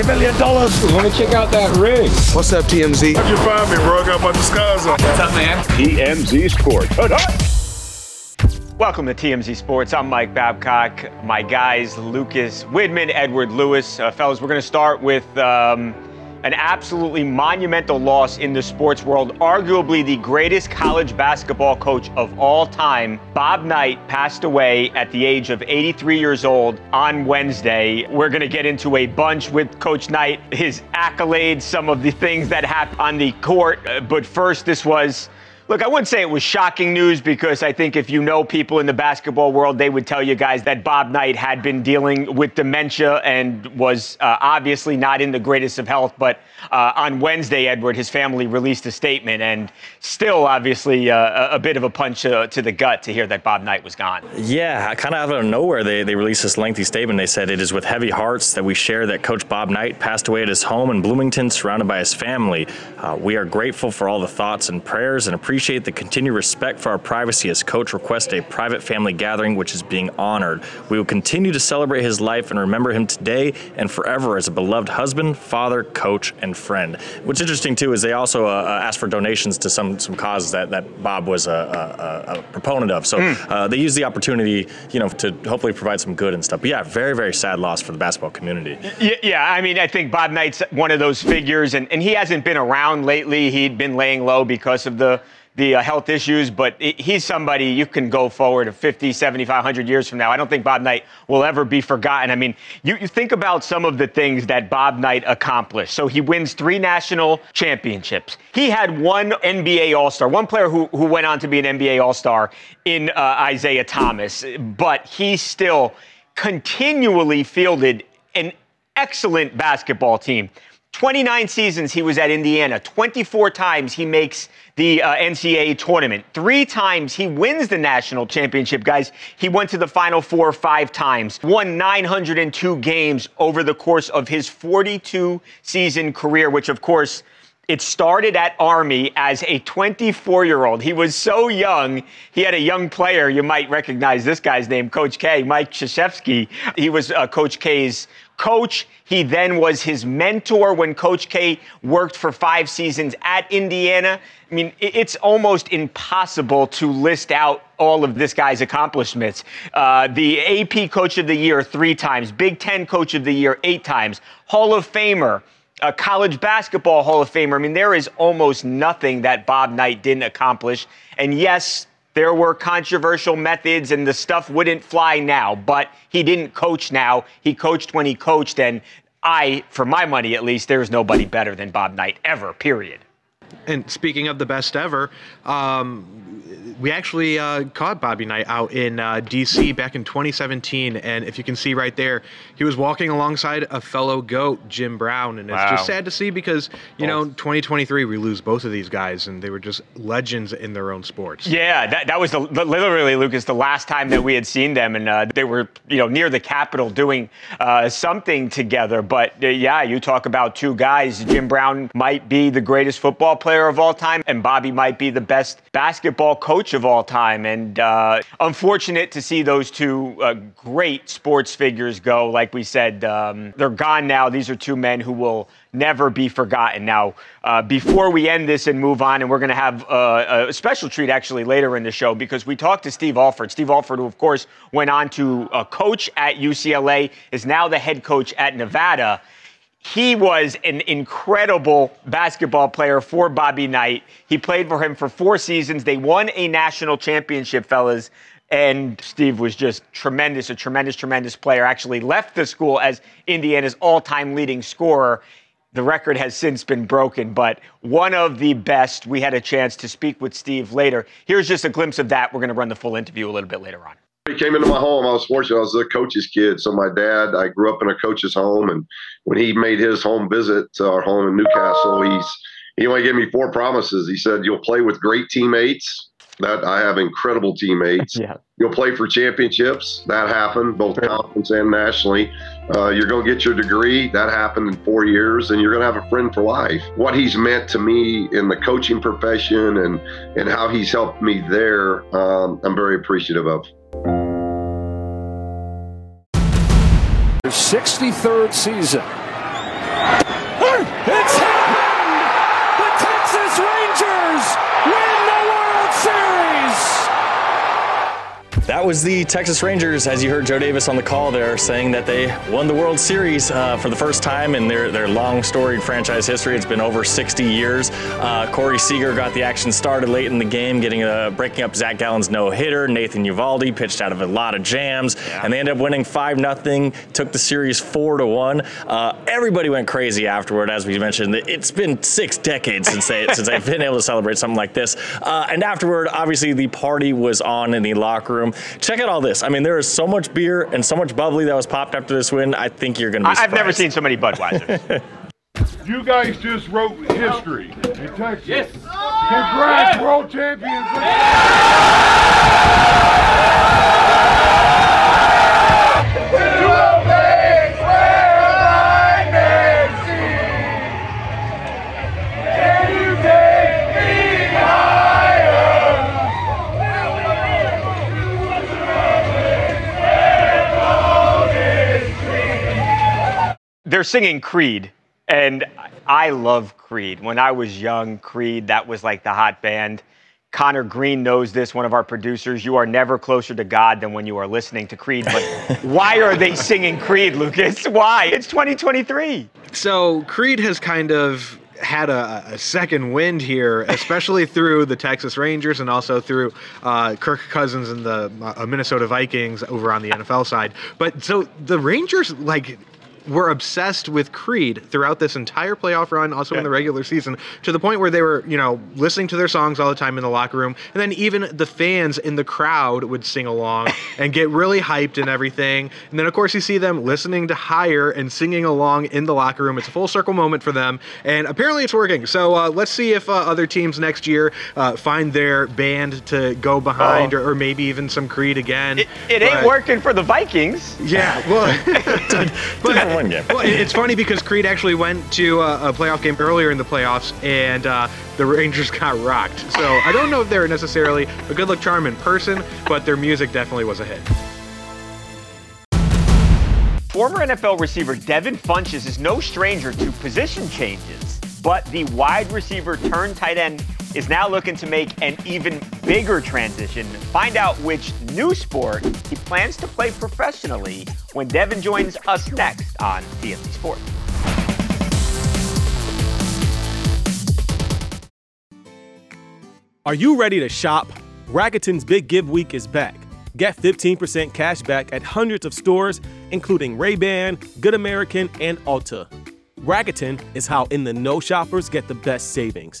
a million dollars. Let me check out that rig. What's up, TMZ? How'd you find me, bro? I got my bunch of scars on. What's up, man? TMZ Sports. Welcome to TMZ Sports. I'm Mike Babcock. My guys, Lucas Widman, Edward Lewis. Uh, fellas, we're going to start with um, an absolutely monumental loss in the sports world. Arguably the greatest college basketball coach of all time, Bob Knight, passed away at the age of 83 years old on Wednesday. We're going to get into a bunch with Coach Knight, his accolades, some of the things that happened on the court. Uh, but first, this was Look, I wouldn't say it was shocking news because I think if you know people in the basketball world, they would tell you guys that Bob Knight had been dealing with dementia and was uh, obviously not in the greatest of health. But uh, on Wednesday, Edward, his family released a statement, and still obviously uh, a bit of a punch to the gut to hear that Bob Knight was gone. Yeah, kind of out of nowhere, they, they released this lengthy statement. They said, It is with heavy hearts that we share that Coach Bob Knight passed away at his home in Bloomington, surrounded by his family. Uh, we are grateful for all the thoughts and prayers and appreciate appreciate the continued respect for our privacy as Coach requested a private family gathering, which is being honored. We will continue to celebrate his life and remember him today and forever as a beloved husband, father, coach, and friend. What's interesting too is they also uh, uh asked for donations to some some causes that, that Bob was a, a, a proponent of. So mm. uh, they used the opportunity, you know, to hopefully provide some good and stuff. But yeah, very very sad loss for the basketball community. Yeah, I mean, I think Bob Knight's one of those figures, and, and he hasn't been around lately. He'd been laying low because of the the uh, health issues, but it, he's somebody you can go forward 50, 75, 100 years from now. I don't think Bob Knight will ever be forgotten. I mean, you, you think about some of the things that Bob Knight accomplished. So he wins three national championships. He had one NBA All Star, one player who, who went on to be an NBA All Star in uh, Isiah Thomas, but he still continually fielded an excellent basketball team. 29 seasons he was at Indiana. 24 times he makes the uh, NCAA tournament. Three times he wins the national championship, guys. He went to the Final Four five times, won 902 games over the course of his 42 season career, which, of course, it started at Army as a 24 year old. He was so young. He had a young player. You might recognize this guy's name, Coach K, Mike Krzyzewski. He was uh, Coach K's coach. He then was his mentor when Coach K worked for five seasons at Indiana. I mean, it's almost impossible to list out all of this guy's accomplishments. Uh, the AP Coach of the Year three times, Big Ten Coach of the Year eight times, Hall of Famer. A college basketball Hall of Famer. I mean, there is almost nothing that Bob Knight didn't accomplish. And yes, there were controversial methods and the stuff wouldn't fly now, but he didn't coach now. He coached when he coached. And I, for my money at least, there's nobody better than Bob Knight ever, period. And speaking of the best ever, um, we actually uh, caught Bobby Knight out in uh, D.C. back in 2017, and if you can see right there, he was walking alongside a fellow goat, Jim Brown, and it's wow. just sad to see because you both. know 2023 we lose both of these guys, and they were just legends in their own sports. Yeah, that, that was the, literally Lucas the last time that we had seen them, and uh, they were you know near the Capitol doing uh, something together. But uh, yeah, you talk about two guys. Jim Brown might be the greatest football player of all time, and Bobby might be the best basketball coach of all time. And uh, unfortunate to see those two uh, great sports figures go. Like we said, um, they're gone now. These are two men who will never be forgotten. Now, uh, before we end this and move on, and we're going to have uh, a special treat actually later in the show because we talked to Steve Alford. Steve Alford, who of course went on to uh, coach at UCLA, is now the head coach at Nevada he was an incredible basketball player for Bobby Knight. He played for him for four seasons. They won a national championship, fellas. And Steve was just tremendous, a tremendous, tremendous player. Actually left the school as Indiana's all time leading scorer. The record has since been broken, but one of the best. We had a chance to speak with Steve later. Here's just a glimpse of that. We're going to run the full interview a little bit later on. He came into my home. I was fortunate. I was a coach's kid. So my dad, I grew up in a coach's home, and when he made his home visit to our home in New Castle, he's he only gave me four promises. He said, "You'll play with great teammates. That I have incredible teammates. Yeah. You'll play for championships. That happened both conference and nationally. Uh, you're going to get your degree. That happened in four years, and you're going to have a friend for life. What he's meant to me in the coaching profession and and how he's helped me there, um, I'm very appreciative of. 63rd season. That was the Texas Rangers, as you heard Joe Davis on the call there, saying that they won the World Series uh, for the first time in their, their long storied franchise history. It's been over 60 years. Uh, Corey Seager got the action started late in the game, getting a, breaking up Zach Gallen's no hitter. Nathan Eovaldi pitched out of a lot of jams, yeah. and they ended up winning 5 0, took the series 4 to 1. Uh, everybody went crazy afterward, as we mentioned. It's been six decades since, they, since they've been able to celebrate something like this. Uh, and afterward, obviously, the party was on in the locker room. Check out all this. I mean, there is so much beer and so much bubbly that was popped after this win. I think you're going to be. I've never seen so many Budweisers. you guys just wrote history in Texas. Yes. Congrats, yes. world champions. They're singing Creed, and I love Creed. When I was young, Creed, that was like the hot band. Connor Green knows this, one of our producers. You are never closer to God than when you are listening to Creed. But why are they singing Creed, Lucas? Why? It's 2023. So Creed has kind of had a, a, second wind here, especially through the Texas Rangers and also through uh, Kirk Cousins and the uh, Minnesota Vikings over on the NFL side. But so the Rangers, like, were obsessed with Creed throughout this entire playoff run, also yeah. in the regular season, to the point where they were, you know, listening to their songs all the time in the locker room. And then even the fans in the crowd would sing along and get really hyped and everything. And then, of course, you see them listening to Higher and singing along in the locker room. It's a full circle moment for them. And apparently it's working. So uh, let's see if uh, other teams next year uh, find their band to go behind oh. or, or, maybe even some Creed again. It, it ain't working for the Vikings. Yeah. Well, but, one game. Well, it's funny because Creed actually went to a, a playoff game earlier in the playoffs, and uh, the Rangers got rocked. So I don't know if they're necessarily a good luck charm in person, but their music definitely was a hit. Former NFL receiver Devin Funchess is no stranger to position changes, but the wide receiver turned tight end is now looking to make an even bigger transition. Find out which new sport he plans to play professionally when Devin joins us next on TMZ Sports. Are you ready to shop? Rakuten's Big Give Week is back. Get 15% cash back at hundreds of stores, including Ray-Ban, Good American, and Ulta. Rakuten is how in the know shoppers get the best savings.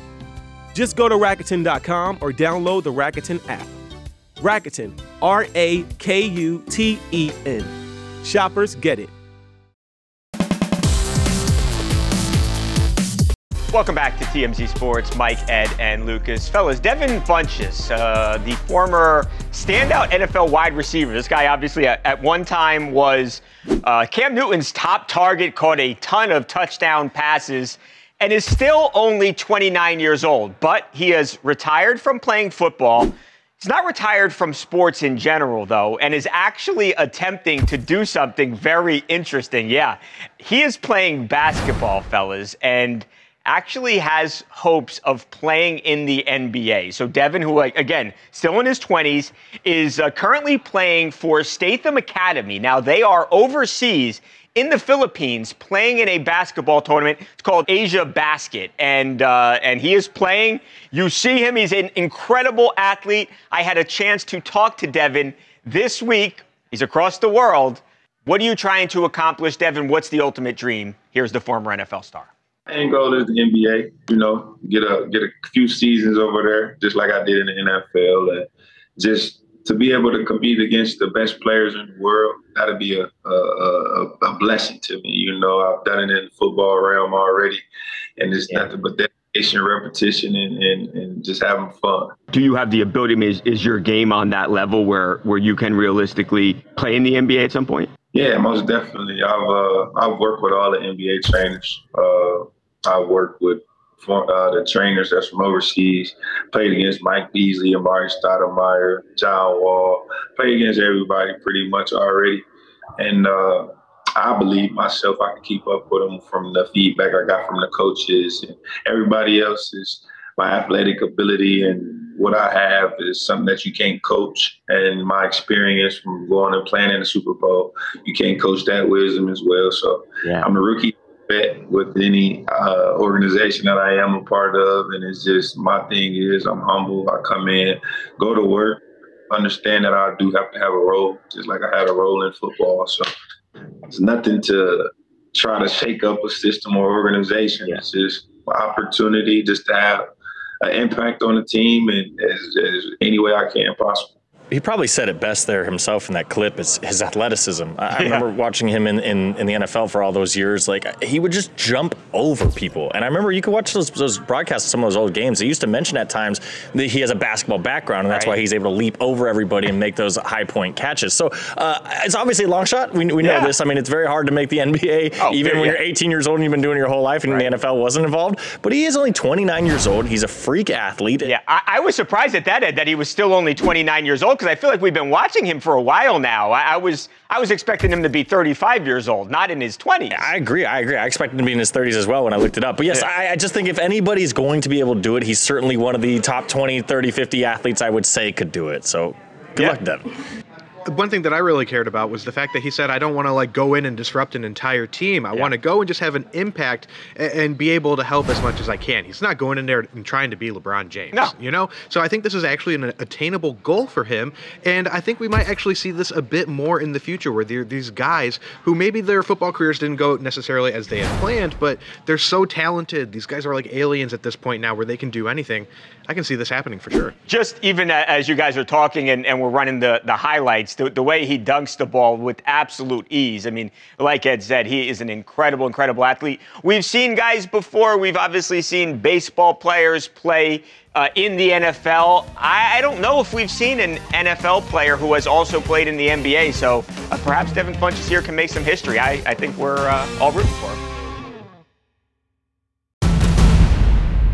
Just go to Rakuten.com or download the Rakuten app. Rakuten, R A K U T E N. Shoppers get it. Welcome back to TMZ Sports. Mike, Ed, and Lucas. Fellas, Devin Funchess, uh, the former standout NFL wide receiver. This guy obviously at, at one time was uh, Cam Newton's top target, caught a ton of touchdown passes and is still only 29 years old, but he has retired from playing football. He's not retired from sports in general, though, and is actually attempting to do something very interesting. Yeah, he is playing basketball, fellas, and actually has hopes of playing in the NBA. So Devin, who again still in his 20s, is uh, currently playing for Statham Academy. Now they are overseas in the Philippines playing in a basketball tournament. It's called Asia Basket, and uh, and he is playing. You see him; he's an incredible athlete. I had a chance to talk to Devin this week. He's across the world. What are you trying to accomplish, Devin? What's the ultimate dream? Here's the former NFL star. Main goal is the NBA. You know, get a get a few seasons over there, just like I did in the NFL, and just to be able to compete against the best players in the world, that'd be a, a, a, a blessing to me. You know, I've done it in the football realm already, and it's yeah. nothing but dedication, repetition, and, and, and just having fun. Do you have the ability? Is, is your game on that level where where you can realistically play in the NBA at some point? Yeah, most definitely. I've uh, I've worked with all the NBA trainers. Uh, I worked with uh, the trainers that's from overseas. Played against Mike Beasley, Amar'e Stoudemire, John Wall. Played against everybody pretty much already, and uh, I believe myself I can keep up with them from the feedback I got from the coaches and everybody else. Is my athletic ability and what I have is something that you can't coach. And my experience from going and playing in the Super Bowl, you can't coach that wisdom as well. So yeah. I'm a rookie vet with any uh, organization that I am a part of. And it's just my thing is I'm humble. I come in, go to work, understand that I do have to have a role, just like I had a role in football. So it's nothing to try to shake up a system or organization. Yeah. It's just my opportunity just to have an impact on the team and as, as any way I can possible he probably said it best there himself in that clip is his athleticism. I, yeah. I remember watching him in, in, in, the NFL for all those years. Like he would just jump over people. And I remember you could watch those, those broadcasts of some of those old games. He used to mention at times that he has a basketball background, and that's right. why he's able to leap over everybody and make those high point catches. So uh, it's obviously a long shot. We, we know yeah. this. I mean, it's very hard to make the NBA, oh, even when yeah. you're 18 years old and you've been doing your whole life and right. the NFL wasn't involved. But he is only 29 years old. He's a freak athlete. Yeah, I, I was surprised at that, Ed, that he was still only 29 years old because I feel like we've been watching him for a while now. I, I, was I was expecting him to be 35 years old, not in his 20s. I agree. I agree. I expected him to be in his 30s as well when I looked it up. But yes, yeah. I, I, just think if anybody's going to be able to do it, he's certainly one of the top 20, 30, 50 athletes I would say could do it. So good yeah. luck, Devin one thing that I really cared about was the fact that he said, I don't want to like go in and disrupt an entire team. I yeah. want to go and just have an impact and, and, be able to help as much as I can. He's not going in there and trying to be LeBron James. No. You know? So I think this is actually an attainable goal for him. And I think we might actually see this a bit more in the future where these guys who maybe their football careers didn't go necessarily as they had planned, but they're so talented. These guys are like aliens at this point now where they can do anything. I can see this happening for sure. Just even as you guys are talking and, and we're running the, the highlights, the, the way he dunks the ball with absolute ease. I mean, like Ed said, he is an incredible, incredible athlete. We've seen guys before. We've obviously seen baseball players play uh, in the NFL. I, I, don't know if we've seen an NFL player who has also played in the NBA. So uh, perhaps Devin Funchess here can make some history. I, I think we're uh, all rooting for him.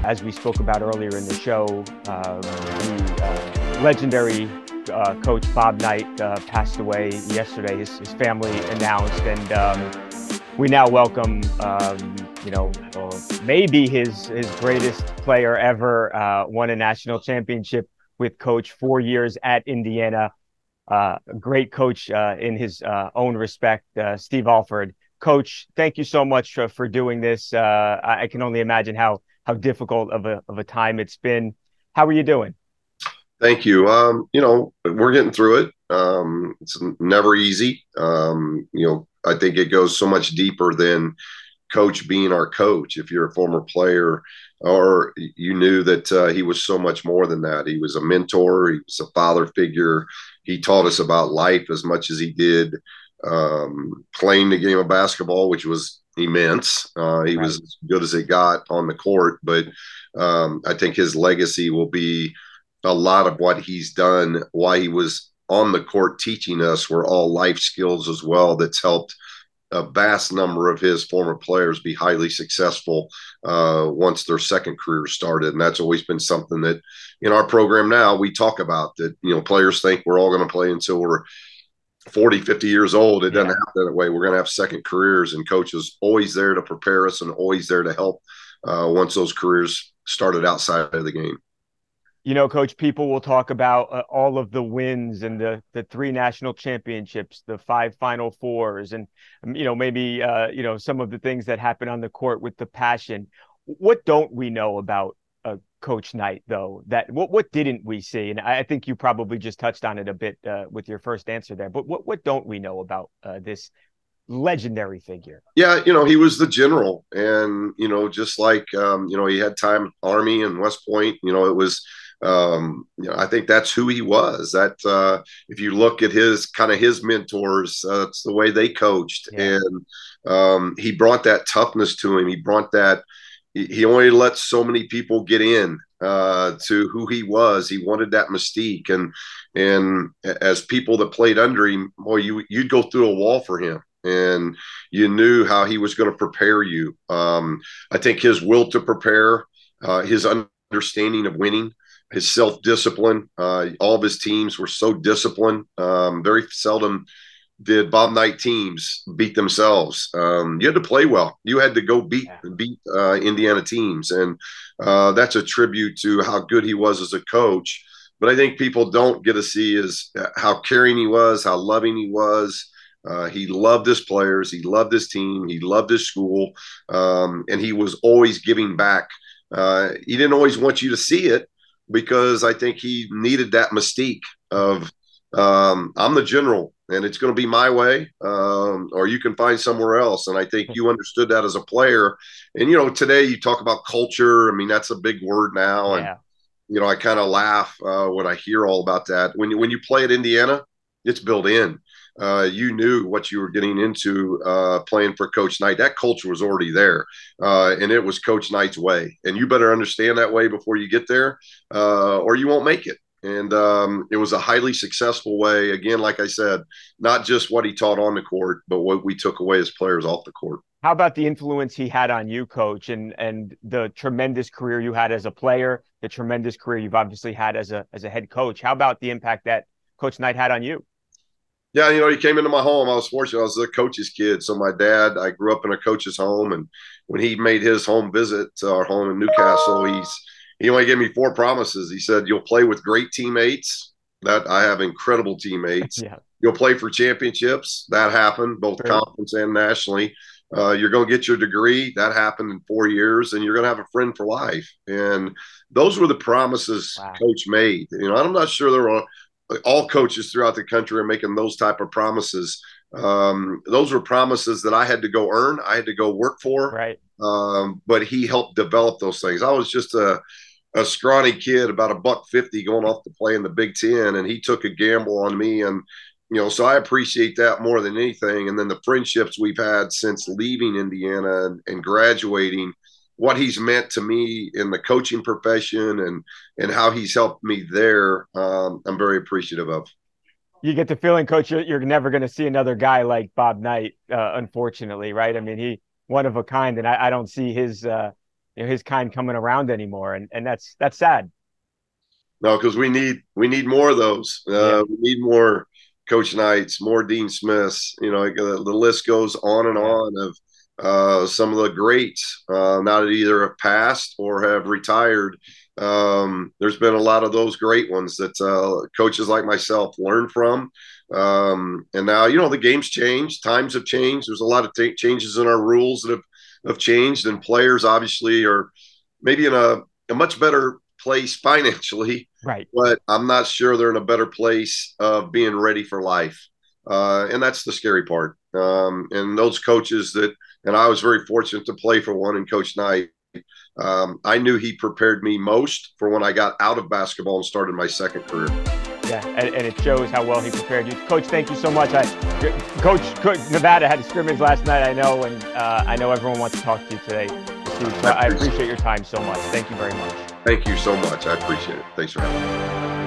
As we spoke about earlier in the show, uh, the uh, legendary uh, coach Bob Knight uh, passed away yesterday. His, his family announced, and um, we now welcome, um, you know, maybe his his greatest player ever. Uh, won a national championship with coach four years at Indiana. Uh, a great coach in his own respect, Steve Alford. Coach, thank you so much for, for doing this. I, I can only imagine how how difficult of a of a time it's been. How are you doing? Thank you. Um, you know, we're getting through it. Um, it's never easy. Um, you know, I think it goes so much deeper than coach being our coach. If you're a former player, or you knew that uh, he was so much more than that. He was a mentor. He was a father figure. He taught us about life as much as he did um, playing the game of basketball, which was immense. Uh, he right. was as good as it got on the court, but um, I think his legacy will be a lot of what he's done. Why he was on the court teaching us were all life skills as well. That's helped a vast number of his former players be highly successful uh, once their second career started, and that's always been something that in our program now we talk about. That you know players think we're all going to play until we're 40, 50 years old. It doesn't happen that way. We're going to have second careers, and coaches always there to prepare us and always there to help uh, once those careers started outside of the game. You know, coach, people will talk about uh, all of the wins and the the three national championships, the five final fours, and um, you know maybe uh, you know some of the things that happen on the court with the passion. What don't we know about Coach Knight, though. That what what didn't we see? And I think you probably just touched on it a bit uh, with your first answer there. But what what don't we know about uh, this legendary figure? Yeah, you know he was the general, and you know just like um, you know he had time Army and West Point. You know it was. Um, you know, I think that's who he was. That uh, if you look at his kind of his mentors, uh, it's the way they coached, yeah. and um, he brought that toughness to him. He brought that he, only let so many people get in uh, to who he was. He wanted that mystique, and and as people that played under him, boy, you you'd go through a wall for him, and you knew how he was going to prepare you. Um, I think his will to prepare, uh, his understanding of winning, his self discipline. Uh, all of his teams were so disciplined. Um, very seldom did Bob Knight teams beat themselves. Um, you had to play well. You had to go beat beat uh, Indiana teams, and uh, that's a tribute to how good he was as a coach. But I think people don't get to see is how caring he was, how loving he was. Uh, he loved his players. He loved his team. He loved his school, um, and he was always giving back. Uh, he didn't always want you to see it because I think he needed that mystique of um, I'm the general and it's going to be my way, um, or you can find somewhere else. And I think you understood that as a player. And you know, today you talk about culture. I mean, that's a big word now, and you know, I kind of laugh uh, when I hear all about that. When you when you play at Indiana, it's built in. Uh, you knew what you were getting into uh, playing for Coach Knight. That culture was already there, uh, and it was Coach Knight's way. And you better understand that way before you get there, uh, or you won't make it and um, it was a highly successful way. Again, like I said, not just what he taught on the court, but what we took away as players off the court. How about the influence he had on you, coach, and and the tremendous career you had as a player, the tremendous career you've obviously had as a as a head coach. How about the impact that Coach Knight had on you? Yeah, you know, he came into my home. I was fortunate. I was a coach's kid. So my dad, I grew up in a coach's home, and when he made his home visit to our home in New Castle, he's he only gave me four promises. He said, You'll play with great teammates. That I have incredible teammates. yeah. You'll play for championships. That happened both conference and nationally. Uh, you're going to get your degree. That happened in four years, and you're going to have a friend for life. And those were the promises wow. Coach made. You know, I'm not sure there are all coaches throughout the country are making those type of promises. Um, those were promises that I had to go earn. I had to go work for. Right. Um, but he helped develop those things. I was just a a scrawny kid, about a buck fifty, going off to play in the Big Ten, and he took a gamble on me, and you know, so I appreciate that more than anything. And then the friendships we've had since leaving Indiana and, and graduating, what he's meant to me in the coaching profession, and and how he's helped me there, um, I'm very appreciative of. You get the feeling, Coach, you're, never going to see another guy like Bob Knight, uh, unfortunately, right? I mean, he one of a kind, and I, I don't see his. Uh, you know, his kind coming around anymore, and and that's that's sad. No, because we need we need more of those. Uh, yeah. We need more Coach Knights, more Dean Smiths. You know, the, the list goes on and on of uh, some of the greats uh, that either have passed or have retired. Um, there's been a lot of those great ones that uh, coaches like myself learn from. Um, and now, you know, the game's changed, times have changed. There's a lot of t- changes in our rules that have have changed, and players obviously are maybe in a, a much better place financially. Right. But I'm not sure they're in a better place of being ready for life. Uh, and that's the scary part. Um, and those coaches that, and I was very fortunate to play for one and Coach Knight. Um, I knew he prepared me most for when I got out of basketball and started my second career. Yeah, and, and, it shows how well he prepared you. Coach, thank you so much. I, Coach, Coach Nevada had a scrimmage last night, I know, and uh, I know everyone wants to talk to you today. So I appreciate your time so much. Thank you very much. Thank you so much. I appreciate it. Thanks for having me.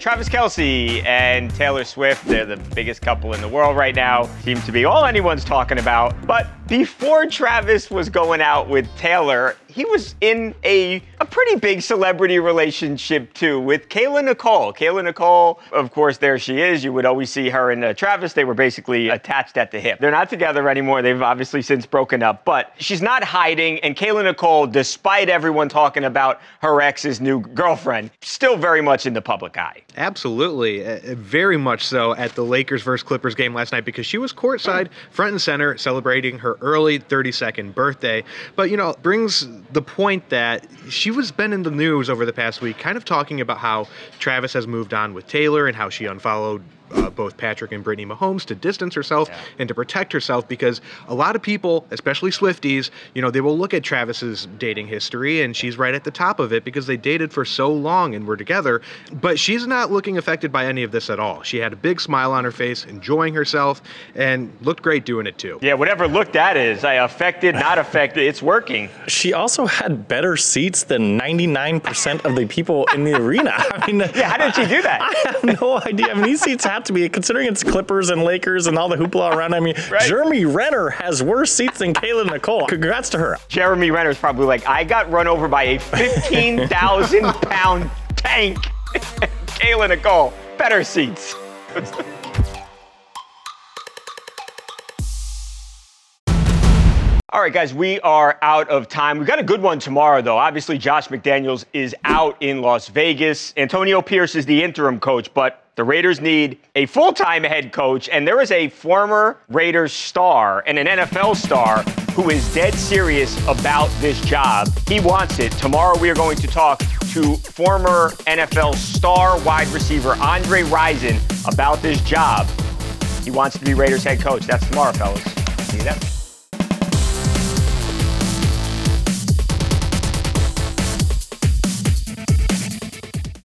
Travis Kelce and Taylor Swift, they're the biggest couple in the world right now. Seems to be all anyone's talking about. But before Travis was going out with Taylor, he was in a, a pretty big celebrity relationship too with Kayla Nicole. Kayla Nicole, of course, there she is. You would always see her and uh, Travis. They were basically attached at the hip. They're not together anymore. They've obviously since broken up, but she's not hiding. And Kayla Nicole, despite everyone talking about her ex's new girlfriend, still very much in the public eye. Absolutely. Uh, very much so at the Lakers versus Clippers game last night because she was courtside, front and center, celebrating her early 32nd birthday. But, you know, brings the point that she was been in the news over the past week, kind of talking about how Travis has moved on with Taylor and how she unfollowed uh, both Patrick and Brittany Mahomes to distance herself yeah. and to protect herself because a lot of people, especially Swifties, you know, they will look at Travis's dating history and she's right at the top of it because they dated for so long and were together. But she's not looking affected by any of this at all. She had a big smile on her face, enjoying herself, and looked great doing it too. Yeah, whatever look that is, I affected, not affected, it's working. She also had better seats than 99% of the people in the arena. I mean, yeah, how did she do that? I have no idea. I mean, these seats have to be, considering it's Clippers and Lakers and all the hoopla around. I mean, right. Jeremy Renner has worse seats than Kayla Nicole. Congrats to her. Jeremy Renner's probably like, I got run over by a 15,000 pound tank. Kayla Nicole, better seats. All right, guys, we are out of time. We've got a good one tomorrow, though. Obviously, Josh McDaniels is out in Las Vegas. Antonio Pierce is the interim coach, but the Raiders need a full time head coach. And there is a former Raiders star and an NFL star who is dead serious about this job. He wants it. Tomorrow, we are going to talk to former NFL star wide receiver Andre Rison about this job. He wants to be Raiders head coach. That's tomorrow, fellas. See you then.